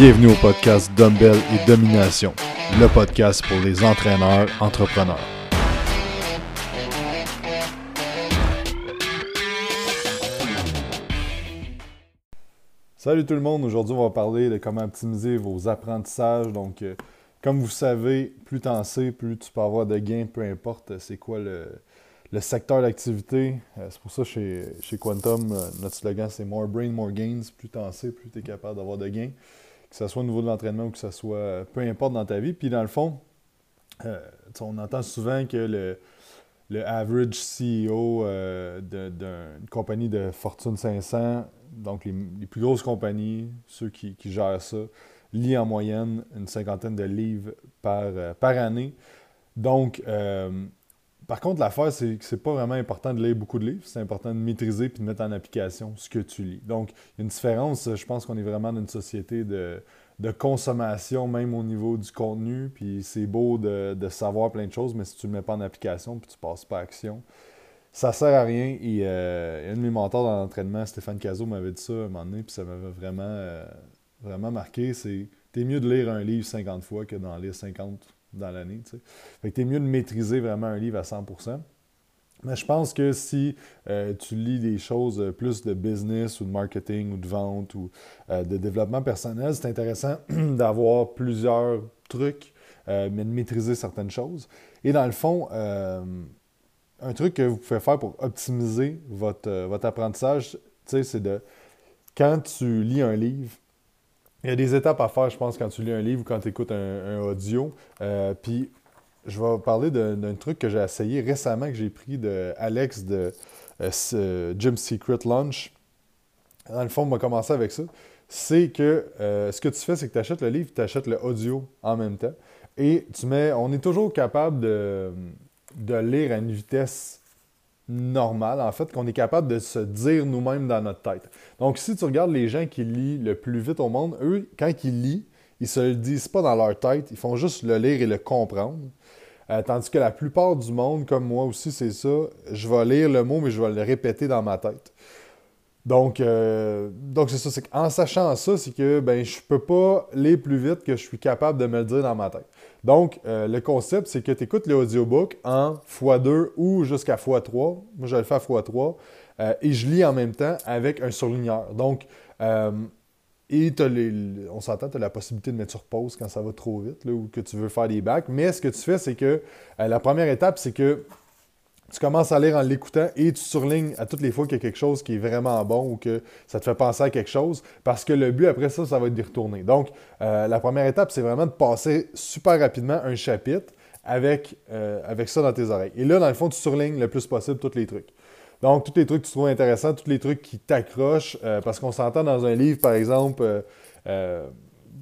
Bienvenue au podcast Dumbbell et Domination, le podcast pour les entraîneurs entrepreneurs. Salut tout le monde, aujourd'hui on va parler de comment optimiser vos apprentissages. Donc, euh, comme vous savez, plus t'en sais, plus tu peux avoir de gains, peu importe c'est quoi le, secteur d'activité. Euh, c'est pour ça chez, chez Quantum, euh, notre slogan c'est More Brain, More Gains. Plus t'en sais, plus tu es capable d'avoir de gains que ce soit au niveau de l'entraînement ou que ce soit euh, peu importe dans ta vie. Puis dans le fond, euh, on entend souvent que le, le average CEO euh, d'une compagnie de Fortune 500, donc les, plus grosses compagnies, ceux qui, gèrent ça, lit en moyenne une cinquantaine de livres par, par année. Donc, par contre, l'affaire, c'est que c'est pas vraiment important de lire beaucoup de livres, c'est important de maîtriser puis de mettre en application ce que tu lis. Donc, il y a une différence. Je pense qu'on est vraiment dans une société de, consommation, même au niveau du contenu. Puis c'est beau de, savoir plein de choses, mais si tu ne le mets pas en application puis tu ne passes pas à action, ça sert à rien. Et euh, un de mes mentors dans l'entraînement, Stéphane Cazot, m'avait dit ça à un moment donné, puis ça m'avait vraiment, euh, vraiment marqué. C'est t'es mieux de lire un livre 50 fois que d'en lire 50 dans l'année. Fait que t'es mieux de maîtriser vraiment un livre à 100%. Mais je pense que si euh, tu lis des choses euh, plus de business ou de marketing ou de vente ou euh, de développement personnel, c'est intéressant d'avoir plusieurs trucs, mais de maîtriser certaines choses. Et dans le fond, un truc que vous pouvez faire pour optimiser votre, votre apprentissage, c'est de, quand tu lis un livre, il y a des étapes à faire, je pense, quand tu lis un livre ou quand tu écoutes un, audio. Euh, puis, je vais parler d'un truc que j'ai essayé récemment, que j'ai pris de Alex de euh, Gym Secret Lunch. Dans le fond, on va commencer avec ça. C'est que euh, ce que tu fais, c'est que tu achètes le livre, tu achètes le audio en même temps. Et tu mets. On est toujours capable de, de lire à une vitesse normal, en fait, qu'on est capable de se dire nous-mêmes dans notre tête. Donc, si tu regardes les gens qui lisent le plus vite au monde, eux, quand ils lisent, ils se le disent pas dans leur tête, ils font juste le lire et le comprendre. Euh, tandis que la plupart du monde, comme moi aussi, c'est ça, je vais lire le mot, mais je vais le répéter dans ma tête. Donc, euh, donc c'est ça, c'est qu'en sachant ça, c'est que ben, je peux pas lire plus vite que je suis capable de me le dire dans ma tête. Donc, euh, le concept, c'est que tu écoutes l'audiobook en x2 ou jusqu'à x3. Moi, je le fais à x3. Euh, et je lis en même temps avec un surligneur. Donc, euh, et on s'entend, tu as la possibilité de mettre sur pause quand ça va trop vite ou que tu veux faire des bacs. Mais ce que tu fais, c'est que la première étape, c'est que tu commences à lire en l'écoutant et tu surlignes à toutes les fois qu'il y a quelque chose qui est vraiment bon ou que ça te fait penser à quelque chose parce que le but après ça, ça va être d'y retourner. Donc, euh, la première étape, c'est vraiment de passer super rapidement un chapitre avec, euh, avec ça dans tes oreilles. Et là, dans le fond, tu surlignes le plus possible tous les trucs. Donc, tous les trucs que tu trouves intéressants, tous les trucs qui t'accrochent, euh, parce qu'on s'entend dans un livre, par exemple,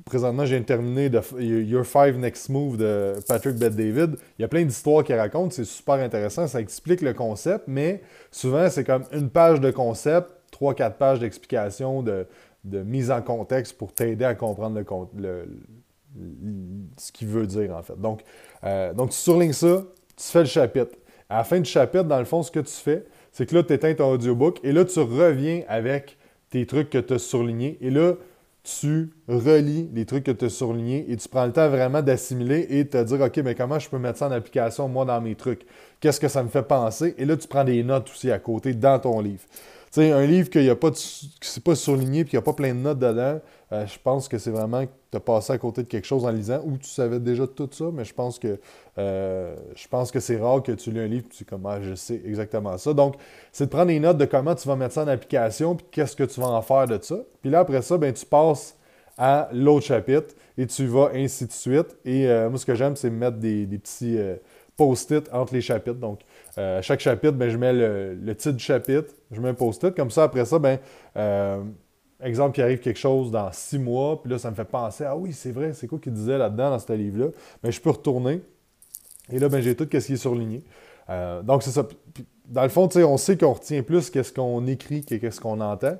présentement, j'ai terminé de Your Five Next Move de Patrick Bet-David. Il y a plein d'histoires qu'il raconte, c'est super intéressant, ça explique le concept, mais souvent, c'est comme une page de concept, trois, quatre pages d'explication, de, mise en contexte pour t'aider à comprendre le, ce qu'il veut dire, en fait. Donc, euh, donc, tu surlignes ça, tu fais le chapitre. À la fin du chapitre, dans le fond, ce que tu fais, c'est que là, tu éteins ton audiobook et là, tu reviens avec tes trucs que tu as surlignés. Et là, tu relis les trucs que tu as surlignés et tu prends le temps vraiment d'assimiler et de te dire, OK, mais comment je peux mettre ça en application, moi, dans mes trucs? Qu'est-ce que ça me fait penser? Et là, tu prends des notes aussi à côté dans ton livre. Sais, un livre qui n'est pas, pas surligné et qui n'a pas plein de notes dedans, euh, je pense que c'est vraiment que tu as passé à côté de quelque chose en lisant ou tu savais déjà tout ça, mais je pense que euh, je pense que c'est rare que tu lis un livre et tu dis comment je sais exactement ça. Donc, c'est de prendre des notes de comment tu vas mettre ça en application puis qu'est-ce que tu vas en faire de ça. Puis là, après ça, ben, tu passes à l'autre chapitre et tu vas ainsi de suite. Et euh, moi, ce que j'aime, c'est mettre des, petits post-it entre les chapitres. Donc, à chaque chapitre, ben, je mets le, titre du chapitre, je mets un post-it. Comme ça, après ça, ben, euh, exemple, il arrive quelque chose dans six mois, puis là, ça me fait penser, ah oui, c'est vrai, c'est quoi qu'il disait là-dedans, dans ce livre-là? Ben, je peux retourner. Et là, ben, j'ai tout ce qui est surligné. Euh, donc, c'est ça. dans le fond, on sait qu'on retient plus qu'est-ce qu'on écrit que qu'est-ce qu'on entend.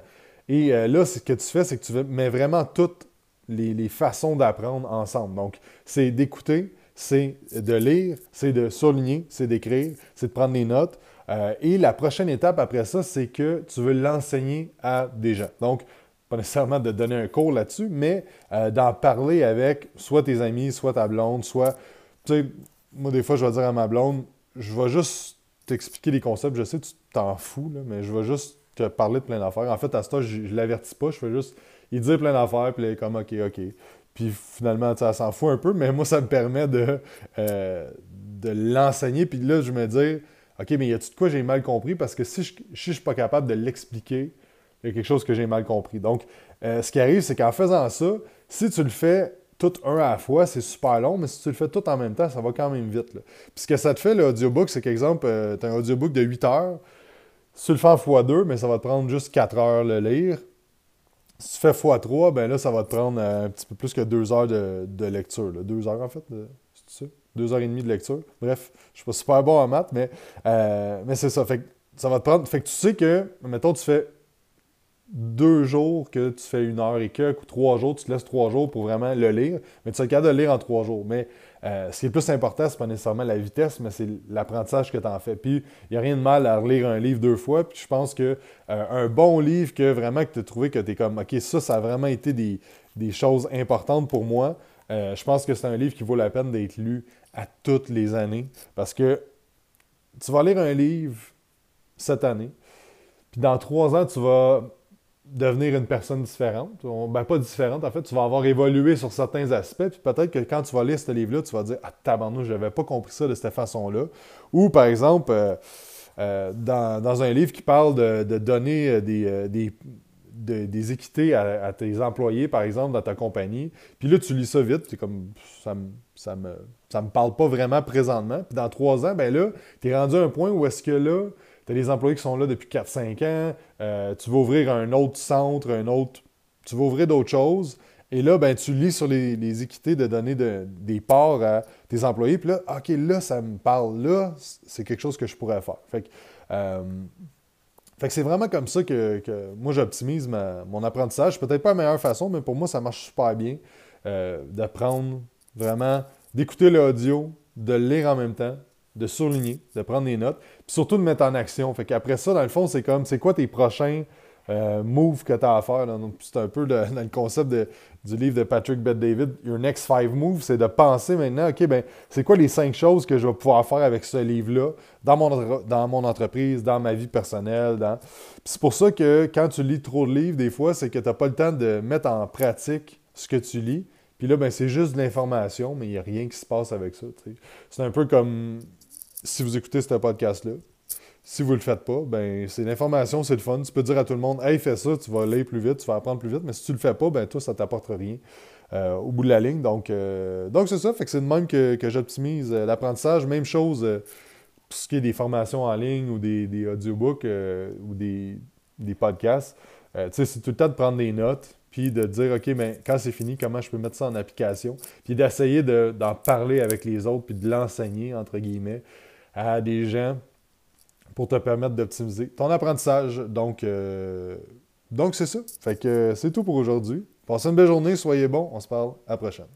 Et euh, là, ce que tu fais, c'est que tu mets vraiment toutes les façons d'apprendre ensemble. Donc, c'est d'écouter, c'est de lire, c'est de surligner, c'est d'écrire, c'est de prendre des notes. Euh, et la prochaine étape après ça, c'est que tu veux l'enseigner à des gens. Donc, pas nécessairement de donner un cours là-dessus, mais euh, d'en parler avec soit tes amis, soit ta blonde, soit. Tu sais, moi, des fois, je vais dire à ma blonde, je vais juste t'expliquer les concepts. Je sais, tu t'en fous, là, mais je vais juste te parler de plein d'affaires. En fait, à ce temps, je, je l'avertis pas, je fais juste il dit plein d'affaires, puis il est comme OK, OK. Puis finalement, elle s'en fout un peu, mais moi, ça me permet de, euh, de l'enseigner. Puis là, je me dis, OK, mais y a-tu de quoi j'ai mal compris? Parce que si je ne suis pas capable de l'expliquer, il y a quelque chose que j'ai mal compris. Donc, euh, ce qui arrive, c'est qu'en faisant ça, si tu le fais tout un à la fois, c'est super long, mais si tu le fais tout en même temps, ça va quand même vite. Puis ce que ça te fait, l'audiobook, c'est qu'exemple, euh, tu as un audiobook de 8 heures. Si tu le fais en x2, mais ça va te prendre juste 4 heures le lire. Si tu fais x3, ben là, ça va te prendre euh, un petit peu plus que 2 heures de, lecture. 2 heures, en fait, c'est ça? 2 heures et demie de lecture. Bref, je suis pas super bon en maths, mais, mais c'est ça. Fait que ça va te prendre. Fait que tu sais que, mettons, tu fais deux jours que tu fais une heure et que, ou trois jours, tu te laisses trois jours pour vraiment le lire, mais tu es capable de le lire en trois jours. Mais euh, ce qui est plus important, c'est pas nécessairement la vitesse, mais c'est l'apprentissage que tu en fais. Puis il n'y a rien de mal à relire un livre deux fois. Puis je pense que euh, un bon livre que vraiment que tu as trouvé que tu es comme OK, ça, ça a vraiment été des, choses importantes pour moi. Euh, je pense que c'est un livre qui vaut la peine d'être lu à toutes les années. Parce que tu vas lire un livre cette année, puis dans trois ans, tu vas devenir une personne différente. Ben, pas différente, en fait, tu vas avoir évolué sur certains aspects, puis peut-être que quand tu vas lire ce livre-là, tu vas dire Ah, tabarnou, je n'avais pas compris ça de cette façon-là. Ou, par exemple, euh, euh, dans, un livre qui parle de, donner euh, des, des, équités à, tes employés, par exemple, dans ta compagnie, puis là, tu lis ça vite, es comme ça me, ça me, ça me parle pas vraiment présentement. Puis dans trois ans, ben là, tu es rendu à un point où est-ce que là, tu as des employés qui sont là depuis 4-5 ans, euh, tu vas ouvrir un autre centre, un autre. Tu vas ouvrir d'autres choses. Et là, ben, tu lis sur les, équités de donner des parts à tes employés. Puis là, OK, là, ça me parle. Là, c'est quelque chose que je pourrais faire. Fait que, euh, c'est vraiment comme ça que, moi, j'optimise mon apprentissage. Peut-être pas la meilleure façon, mais pour moi, ça marche super bien euh, d'apprendre vraiment, d'écouter l'audio, de le lire en même temps, de surligner, de prendre des notes, puis surtout de mettre en action. Fait qu'après ça, dans le fond, c'est comme, c'est quoi tes prochains euh, moves que tu as à faire? c'est un peu dans le concept du livre de Patrick Bet-David, Your Next Five Moves, c'est de penser maintenant, OK, ben c'est quoi les cinq choses que je vais pouvoir faire avec ce livre-là dans mon, dans mon entreprise, dans ma vie personnelle. Dans... c'est pour ça que quand tu lis trop de livres, des fois, c'est que tu n'as pas le temps de mettre en pratique ce que tu lis. Puis là, ben, c'est juste de l'information, mais il n'y a rien qui se passe avec ça. C'est un peu comme si vous écoutez ce podcast-là. Si vous le faites pas, ben c'est l'information, c'est le fun. Tu peux dire à tout le monde Hey, fais ça, tu vas lire plus vite, tu vas apprendre plus vite, mais si tu le fais pas, ben toi, ça t'apporte rien euh, au bout de la ligne. Donc, euh, donc c'est ça. Fait que c'est de même que, j'optimise euh, l'apprentissage. Même chose pour ce qui est des formations en ligne ou des, des audiobooks ou des, des podcasts. tu sais, c'est tout le temps de prendre des notes, puis de dire, OK, mais quand c'est fini, comment je peux mettre ça en application, puis d'essayer d'en parler avec les autres, puis de l'enseigner, entre guillemets, à des gens pour te permettre d'optimiser ton apprentissage. Donc, euh, donc c'est ça. Fait que c'est tout pour aujourd'hui. Passez une belle journée, soyez bons, on se parle à la prochaine.